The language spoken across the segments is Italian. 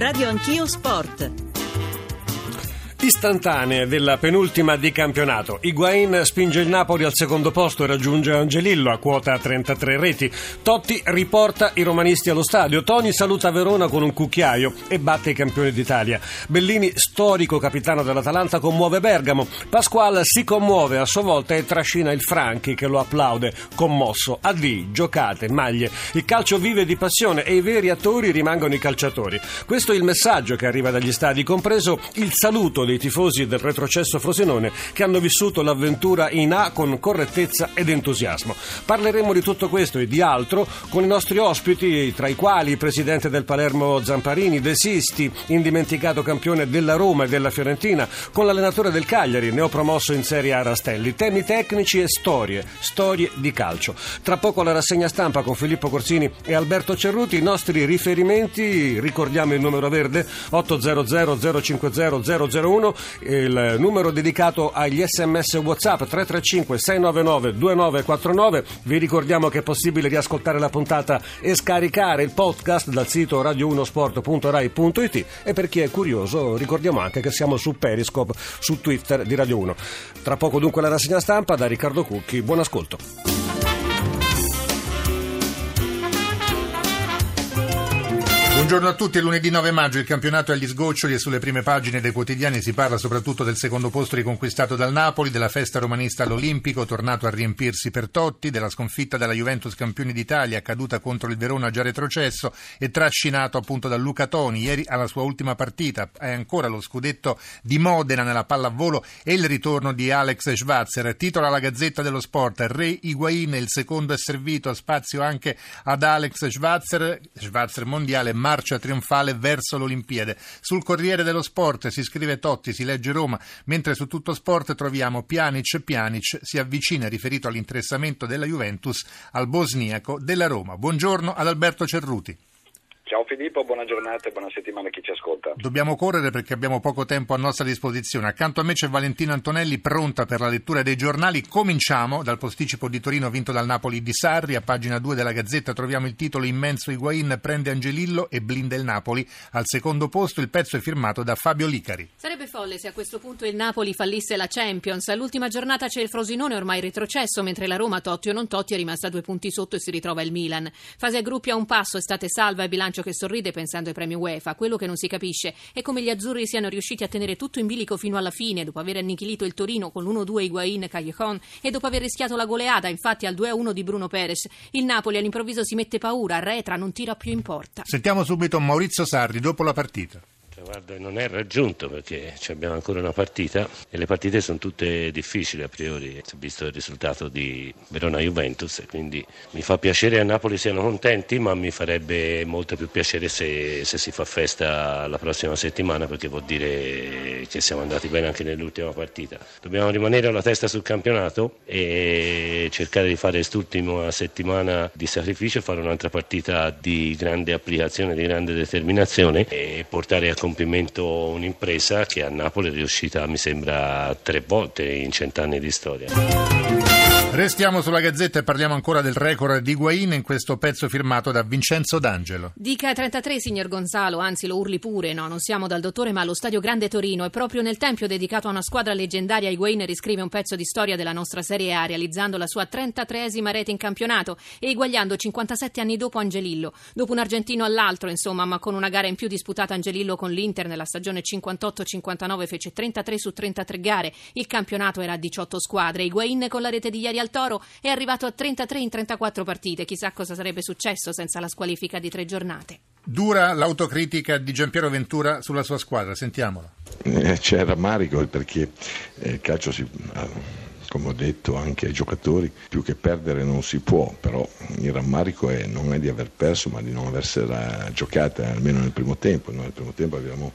Radio Anch'io Sport. Istantanee della penultima di campionato. Higuain spinge il Napoli al secondo posto e raggiunge Angelillo a quota 33 reti. Totti riporta i romanisti allo stadio. Toni saluta Verona con un cucchiaio e batte i campioni d'Italia. Bellini, storico capitano dell'Atalanta, commuove Bergamo. Pasquale si commuove a sua volta e trascina il Franchi che lo applaude, commosso. Addì, giocate, maglie. Il calcio vive di passione e i veri attori rimangono i calciatori. Questo è il messaggio che arriva dagli stadi, compreso il saluto dei tifosi del retrocesso Frosinone che hanno vissuto l'avventura in A con correttezza ed entusiasmo. Parleremo di tutto questo e di altro con i nostri ospiti, tra i quali il presidente del Palermo Zamparini, De Sisti, indimenticato campione della Roma e della Fiorentina, con l'allenatore del Cagliari, neopromosso in Serie A Rastelli. Temi tecnici e storie, storie di calcio. Tra poco la rassegna stampa con Filippo Corsini e Alberto Cerruti, i nostri riferimenti, ricordiamo il numero verde 800 050 001 1, il numero dedicato agli sms WhatsApp 335 699 2949. Vi ricordiamo che è possibile riascoltare la puntata e scaricare il podcast dal sito radio1sport.rai.it e per chi è curioso ricordiamo anche che siamo su Periscope, su Twitter di Radio 1. Tra poco dunque la rassegna stampa da Riccardo Cucchi. Buon ascolto. Buongiorno a tutti, è lunedì 9 maggio, il campionato è agli sgoccioli e sulle prime pagine dei quotidiani si parla soprattutto del secondo posto riconquistato dal Napoli, della festa romanista all'Olimpico, tornato a riempirsi per Totti, della sconfitta della Juventus campioni d'Italia, caduta contro il Verona già retrocesso e trascinato appunto da Luca Toni, ieri alla sua ultima partita, è ancora lo scudetto di Modena nella pallavolo e il ritorno di Alex Schwarzer, titola la Gazzetta dello Sport, Re Higuain, il secondo è servito, spazio anche ad Alex Schwarzer, Schwarzer mondiale, ma marcia trionfale verso l'Olimpiade. Sul Corriere dello Sport si scrive Totti, si legge Roma, mentre su tutto sport troviamo Pjanic, Pjanic si avvicina riferito all'interessamento della Juventus al bosniaco della Roma. Buongiorno ad Alberto Cerruti. Ciao Filippo, buona giornata e buona settimana a chi ci ascolta. Dobbiamo correre perché abbiamo poco tempo a nostra disposizione. Accanto a me c'è Valentina Antonelli pronta per la lettura dei giornali. Cominciamo dal posticipo di Torino vinto dal Napoli di Sarri. A pagina 2 della Gazzetta troviamo il titolo Immenso Higuain prende Angelillo e blinda il Napoli. Al secondo posto il pezzo è firmato da Fabio Licari. Sarebbe folle se a questo punto il Napoli fallisse la Champions. All'ultima giornata c'è il Frosinone ormai retrocesso, mentre la Roma, Totti o non Totti, è rimasta due punti sotto e si ritrova il Milan. Fase a gruppi a un passo, estate salva e bilancio bilancio che sorride pensando ai premi UEFA. Quello che non si capisce è come gli azzurri siano riusciti a tenere tutto in bilico fino alla fine, dopo aver annichilito il Torino con l'1-2 Higuain Callejon e dopo aver rischiato la goleada, infatti al 2-1 di Bruno Perez. Il Napoli all'improvviso si mette paura, retra, non tira più in porta. Sentiamo subito Maurizio Sarri dopo la partita. Guarda, non è raggiunto perché abbiamo ancora una partita e le partite sono tutte difficili a priori, visto il risultato di Verona-Juventus, quindi mi fa piacere a Napoli siano contenti, ma mi farebbe molto più piacere se, se, si fa festa la prossima settimana perché vuol dire che siamo andati bene anche nell'ultima partita. Dobbiamo rimanere alla testa sul campionato e cercare di fare quest'ultima settimana di sacrificio, fare un'altra partita di grande applicazione, di grande determinazione e portare a compimento un'impresa che a Napoli è riuscita, mi sembra, tre volte in cent'anni di storia. Restiamo sulla Gazzetta e parliamo ancora del record di Guain in questo pezzo firmato da Vincenzo D'Angelo. Dica 33, signor Gonzalo, anzi lo urli pure, no, non siamo dal dottore ma allo Stadio Grande Torino e proprio nel tempio dedicato a una squadra leggendaria Higuain riscrive un pezzo di storia della nostra Serie A realizzando la sua 33esima rete in campionato e eguagliando 57 anni dopo Angelillo. Dopo un argentino all'altro, insomma, ma con una gara in più disputata Angelillo con l'Inter nella stagione 58-59 fece 33 su 33 gare. Il campionato era a 18 squadre. Higuain con la rete di ieri al Toro è arrivato a 33 in 34 partite. Chissà cosa sarebbe successo senza la squalifica di tre giornate. Dura l'autocritica di Giampiero Ventura sulla sua squadra, sentiamola. Eh, c'è rammarico perché eh, il calcio si come ho detto anche ai giocatori, più che perdere non si può, però il rammarico è, non è di aver perso ma di non aversela giocata almeno nel primo tempo. Noi nel primo tempo abbiamo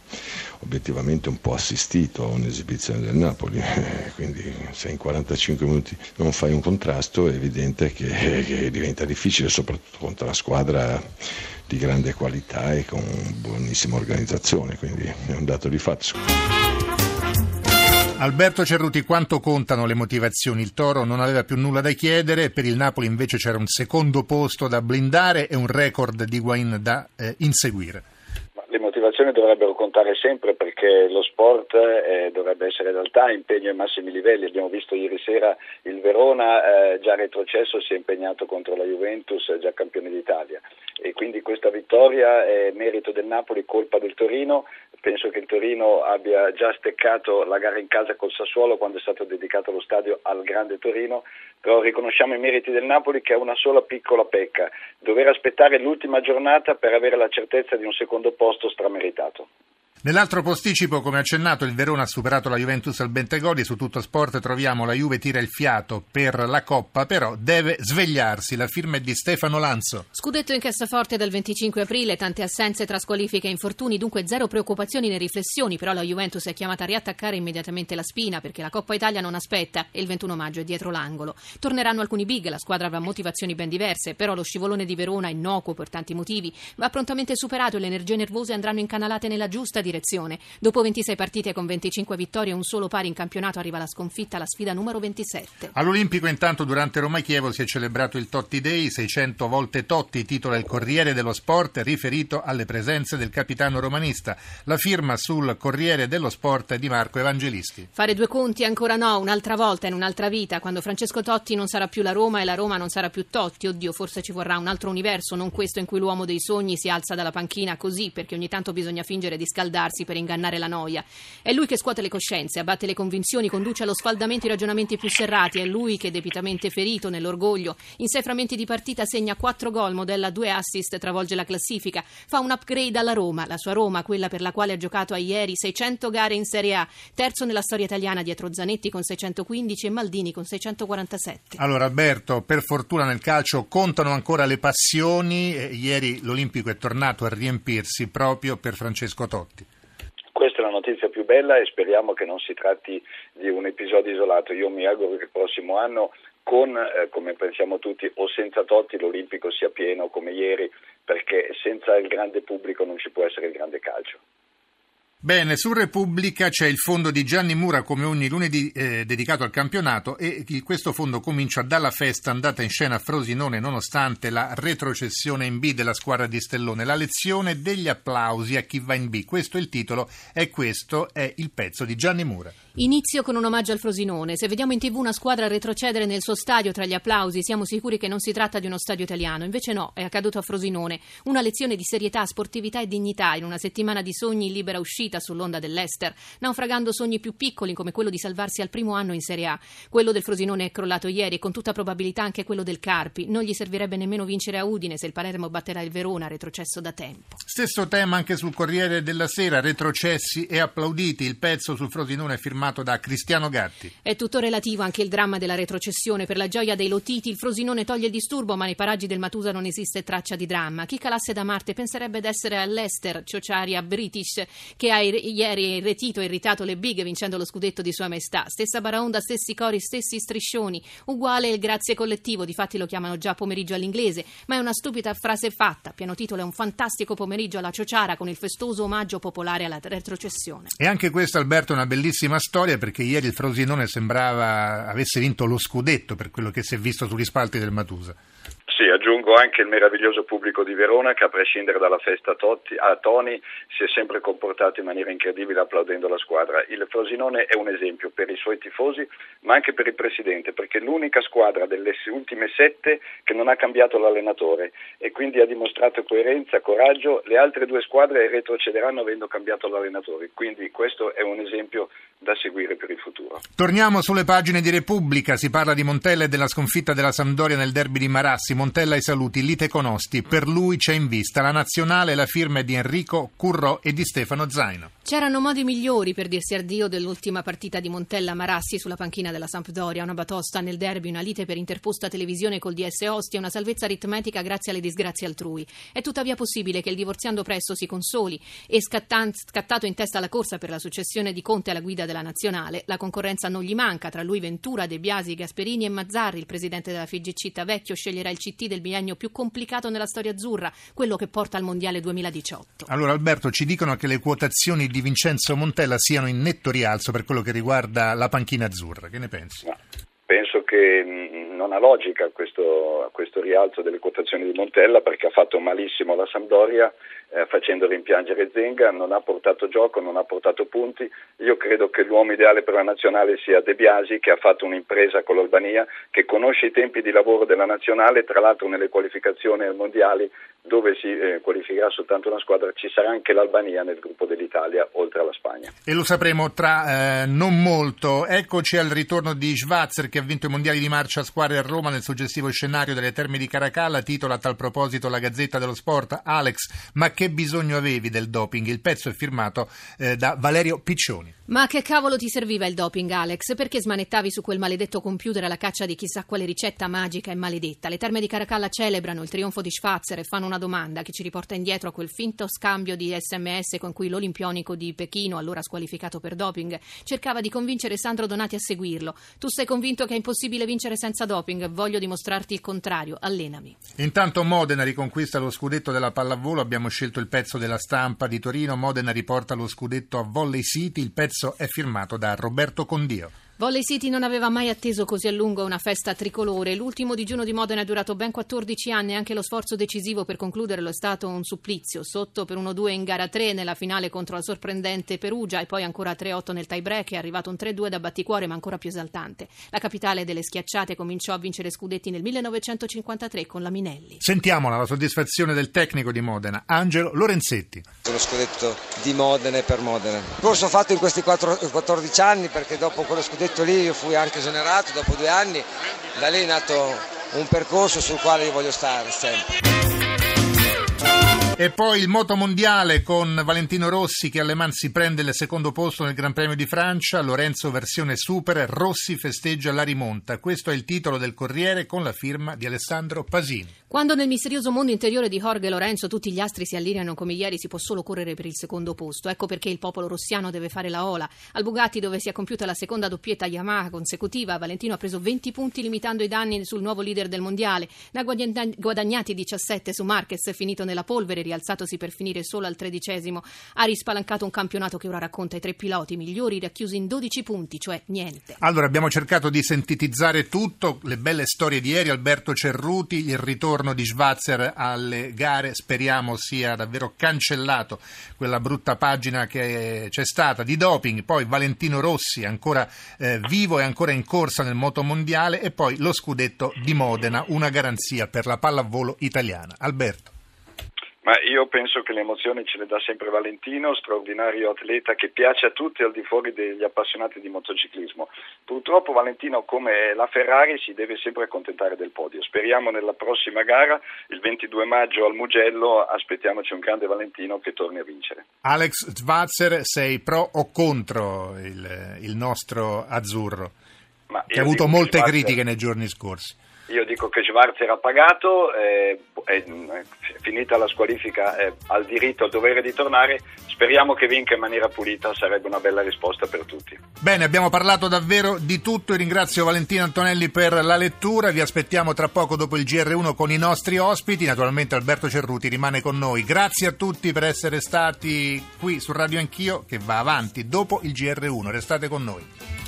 obiettivamente un po' assistito a un'esibizione del Napoli, quindi se in 45 minuti non fai un contrasto è evidente che, che diventa difficile, soprattutto contro una squadra di grande qualità e con buonissima organizzazione, quindi è un dato di fatto. Alberto Cerruti, quanto contano le motivazioni? Il Toro non aveva più nulla da chiedere, per il Napoli invece c'era un secondo posto da blindare e un record di Guain da eh, inseguire. Le motivazioni dovrebbero contare sempre perché lo sport eh, dovrebbe essere in realtà impegno ai massimi livelli. Abbiamo visto ieri sera il Verona eh, già retrocesso si è impegnato contro la Juventus, già campione d'Italia e quindi questa vittoria è merito del Napoli, colpa del Torino. Penso che il Torino abbia già steccato la gara in casa col Sassuolo quando è stato dedicato lo stadio al grande Torino, però riconosciamo i meriti del Napoli che ha una sola piccola pecca, dover aspettare l'ultima giornata per avere la certezza di un secondo posto strameritato. Nell'altro posticipo, come accennato, il Verona ha superato la Juventus al Bentegodi. Su tutto sport troviamo la Juve tira il fiato per la Coppa, però deve svegliarsi. La firma è di Stefano Lanzo. Scudetto in cassaforte dal 25 aprile, tante assenze tra squalifiche e infortuni, dunque zero preoccupazioni né riflessioni. Però la Juventus è chiamata a riattaccare immediatamente la spina perché la Coppa Italia non aspetta e il 21 maggio è dietro l'angolo. Torneranno alcuni big, la squadra avrà motivazioni ben diverse, però lo scivolone di Verona, innocuo per tanti motivi, va prontamente superato e le energie nervose andranno incanalate nella giusta direzione. Dopo 26 partite con 25 vittorie e un solo pari in campionato arriva la sconfitta alla sfida numero 27. All'Olimpico intanto durante Roma-Chievo si è celebrato il Totti Day, 600 volte Totti, titola il Corriere dello Sport riferito alle presenze del capitano romanista. La firma sul Corriere dello Sport di Marco Evangelisti. Fare due conti ancora no, un'altra volta in un'altra vita, quando Francesco Totti non sarà più la Roma e la Roma non sarà più Totti. Oddio, forse ci vorrà un altro universo, non questo in cui l'uomo dei sogni si alza dalla panchina così, perché ogni tanto bisogna fingere di scaldarsi per ingannare la noia. È lui che scuote le coscienze, abbatte le convinzioni, conduce allo sfaldamento i ragionamenti più serrati. È lui che, debitamente ferito nell'orgoglio, in sei frammenti di partita segna quattro gol, modella due assist, travolge la classifica, fa un upgrade alla Roma, la sua Roma, quella per la quale ha giocato a ieri 600 gare in Serie A, terzo nella storia italiana dietro Zanetti con 615 e Maldini con 647. Allora Alberto, per fortuna nel calcio contano ancora le passioni. Ieri l'Olimpico è tornato a riempirsi proprio per Francesco Totti. Questa è la notizia più bella e speriamo che non si tratti di un episodio isolato. Io mi auguro che il prossimo anno con, eh, come pensiamo tutti, o senza Totti l'Olimpico sia pieno come ieri, perché senza il grande pubblico non ci può essere il grande calcio. Bene, su Repubblica c'è il fondo di Gianni Mura come ogni lunedì eh, dedicato al campionato e questo fondo comincia dalla festa andata in scena a Frosinone nonostante la retrocessione in B della squadra di Stellone, la lezione degli applausi a chi va in B. Questo è il titolo e questo è il pezzo di Gianni Mura. Inizio con un omaggio al Frosinone. Se vediamo in tv una squadra retrocedere nel suo stadio tra gli applausi, siamo sicuri che non si tratta di uno stadio italiano. Invece no, è accaduto a Frosinone. Una lezione di serietà, sportività e dignità in una settimana di sogni in libera uscita sull'onda dell'Ester, naufragando sogni più piccoli come quello di salvarsi al primo anno in Serie A. Quello del Frosinone è crollato ieri e con tutta probabilità anche quello del Carpi. Non gli servirebbe nemmeno vincere a Udine se il Palermo batterà il Verona, retrocesso da tempo. Stesso tema anche sul Corriere della Sera, retrocessi e applauditi. Il pezzo sul Frosinone è firmato firmato da Cristiano Gatti. È tutto relativo anche il dramma della retrocessione. Per la gioia dei Lotiti il Frosinone toglie il disturbo, ma nei paraggi del Matusa non esiste traccia di dramma. Chi calasse da Marte penserebbe d'essere all'Ester, Ciociaria British, che ha ieri irretito e irritato le big vincendo lo scudetto di Sua Maestà. Stessa baraonda, stessi cori, stessi striscioni. Uguale il grazie collettivo, difatti lo chiamano già pomeriggio all'inglese, ma è una stupida frase fatta. Piano titolo è un fantastico pomeriggio alla Ciociara con il festoso omaggio popolare alla retrocessione. E anche questa, Alberto, è una bellissima storia storia perché ieri il Frosinone sembrava avesse vinto lo scudetto per quello che si è visto sugli spalti del Matusa. Anche il meraviglioso pubblico di Verona che a prescindere dalla festa Totti, a Toni si è sempre comportato in maniera incredibile applaudendo la squadra. Il Frosinone è un esempio per i suoi tifosi ma anche per il Presidente perché è l'unica squadra delle ultime sette che non ha cambiato l'allenatore e quindi ha dimostrato coerenza, coraggio. Le altre due squadre retrocederanno avendo cambiato l'allenatore, quindi questo è un esempio da seguire per il futuro. Torniamo sulle pagine di Repubblica, si parla di Montella e della sconfitta della Sampdoria nel derby di Marassi. Montella ai saluti, Lite Conosti, per lui c'è in vista la nazionale, la firma di Enrico Currò e di Stefano Zaino. C'erano modi migliori per dirsi addio dell'ultima partita di Montella Marassi sulla panchina della Sampdoria, una batosta nel derby, una lite per interposta televisione col DS Ostia, una salvezza aritmetica grazie alle disgrazie altrui. È tuttavia possibile che il divorziando presto si consoli e scattato in testa alla corsa per la successione di Conte alla guida della nazionale, la concorrenza non gli manca, tra lui Ventura, De Biasi, Gasperini e Mazzarri, il presidente della FIGC Vecchio sceglierà il CT del biennio più complicato nella storia azzurra, quello che porta al Mondiale 2018. Allora Alberto, ci dicono che le quotazioni di Vincenzo Montella siano in netto rialzo per quello che riguarda la panchina azzurra. Che ne pensi? Penso che non ha logica questo, questo, rialzo delle quotazioni di Montella perché ha fatto malissimo la Sampdoria eh, facendo rimpiangere Zenga, non ha portato gioco, non ha portato punti. Io credo che l'uomo ideale per la nazionale sia De Biasi che ha fatto un'impresa con l'Albania, che conosce i tempi di lavoro della nazionale, tra l'altro nelle qualificazioni mondiali dove si eh, qualificherà soltanto una squadra ci sarà anche l'Albania nel gruppo dell'Italia oltre alla Spagna. E lo sapremo tra eh, non molto. Eccoci al ritorno di Schwarzer che ha vinto i mondiali di marcia a squadre a Roma nel suggestivo scenario delle Terme di Caracalla. Titola a tal proposito la Gazzetta dello Sport. Alex, ma che bisogno avevi del doping? Il pezzo è firmato eh, da Valerio Piccioni. Ma che cavolo ti serviva il doping, Alex? Perché smanettavi su quel maledetto computer alla caccia di chissà quale ricetta magica e maledetta? Le terme di Caracalla celebrano il trionfo di Schwarzer e fanno una domanda che ci riporta indietro a quel finto scambio di sms con cui l'olimpionico di Pechino, allora squalificato per doping, cercava di convincere Sandro Donati a seguirlo. Tu sei convinto che è impossibile vincere senza doping? Voglio dimostrarti il contrario. Allenami. Intanto Modena riconquista lo scudetto della pallavolo. Abbiamo scelto il pezzo della stampa di Torino. Modena riporta lo scudetto a Volley City. Il pezzo è firmato da Roberto Condio. Volley City non aveva mai atteso così a lungo una festa tricolore. L'ultimo digiuno di Modena è durato ben 14 anni e anche lo sforzo decisivo per concluderlo è stato un supplizio. Sotto per 1-2 in gara 3 nella finale contro la sorprendente Perugia e poi ancora 3-8 nel tie break è arrivato un 3-2 da batticuore ma ancora più esaltante. La capitale delle schiacciate cominciò a vincere scudetti nel 1953 con la Minelli. Sentiamola la soddisfazione del tecnico di Modena, Angelo Lorenzetti. Lo scudetto di Modena e per Modena. Il corso fatto in questi 4, 14 anni perché dopo quello scudetto detto lì io fui anche esonerato dopo due anni, da lì è nato un percorso sul quale io voglio stare sempre. E poi il moto mondiale con Valentino Rossi che alle Mans si prende il secondo posto nel Gran Premio di Francia, Lorenzo versione super, Rossi festeggia la rimonta. Questo è il titolo del Corriere con la firma di Alessandro Pasini. Quando nel misterioso mondo interiore di Jorge Lorenzo tutti gli astri si allineano come ieri si può solo correre per il secondo posto. Ecco perché il popolo rossiano deve fare la ola. Al Bugatti dove si è compiuta la seconda doppietta Yamaha consecutiva, Valentino ha preso 20 punti limitando i danni sul nuovo leader del mondiale. Ne ha guadagnati 17 su Marquez finito nella polvere rialzatosi per finire solo al tredicesimo, ha rispalancato un campionato che ora racconta i tre piloti migliori racchiusi in 12 punti, cioè niente. Allora abbiamo cercato di sintetizzare tutto, le belle storie di ieri, Alberto Cerruti, il ritorno di Schwarzer alle gare, speriamo sia davvero cancellato quella brutta pagina che c'è stata di doping, poi Valentino Rossi ancora eh, vivo e ancora in corsa nel moto mondiale e poi lo scudetto di Modena, una garanzia per la pallavolo italiana. Alberto. Ma io penso che le emozioni ce le dà sempre Valentino, straordinario atleta che piace a tutti al di fuori degli appassionati di motociclismo. Purtroppo Valentino, come la Ferrari, si deve sempre accontentare del podio. Speriamo nella prossima gara, il 22 maggio al Mugello, aspettiamoci un grande Valentino che torni a vincere. Alex Schwarzer, sei pro o contro il, il nostro azzurro? che ha avuto molte Schwarzer... critiche nei giorni scorsi. Io dico che Schwarzer ha pagato, eh, è, finita la squalifica eh, ha il diritto, al dovere di tornare, speriamo che vinca in maniera pulita, sarebbe una bella risposta per tutti. Bene, abbiamo parlato davvero di tutto ringrazio Valentina Antonelli per la lettura, vi aspettiamo tra poco dopo il GR1 con i nostri ospiti, naturalmente Alberto Cerruti rimane con noi. Grazie a tutti per essere stati qui su Radio Anch'io che va avanti dopo il GR1, restate con noi.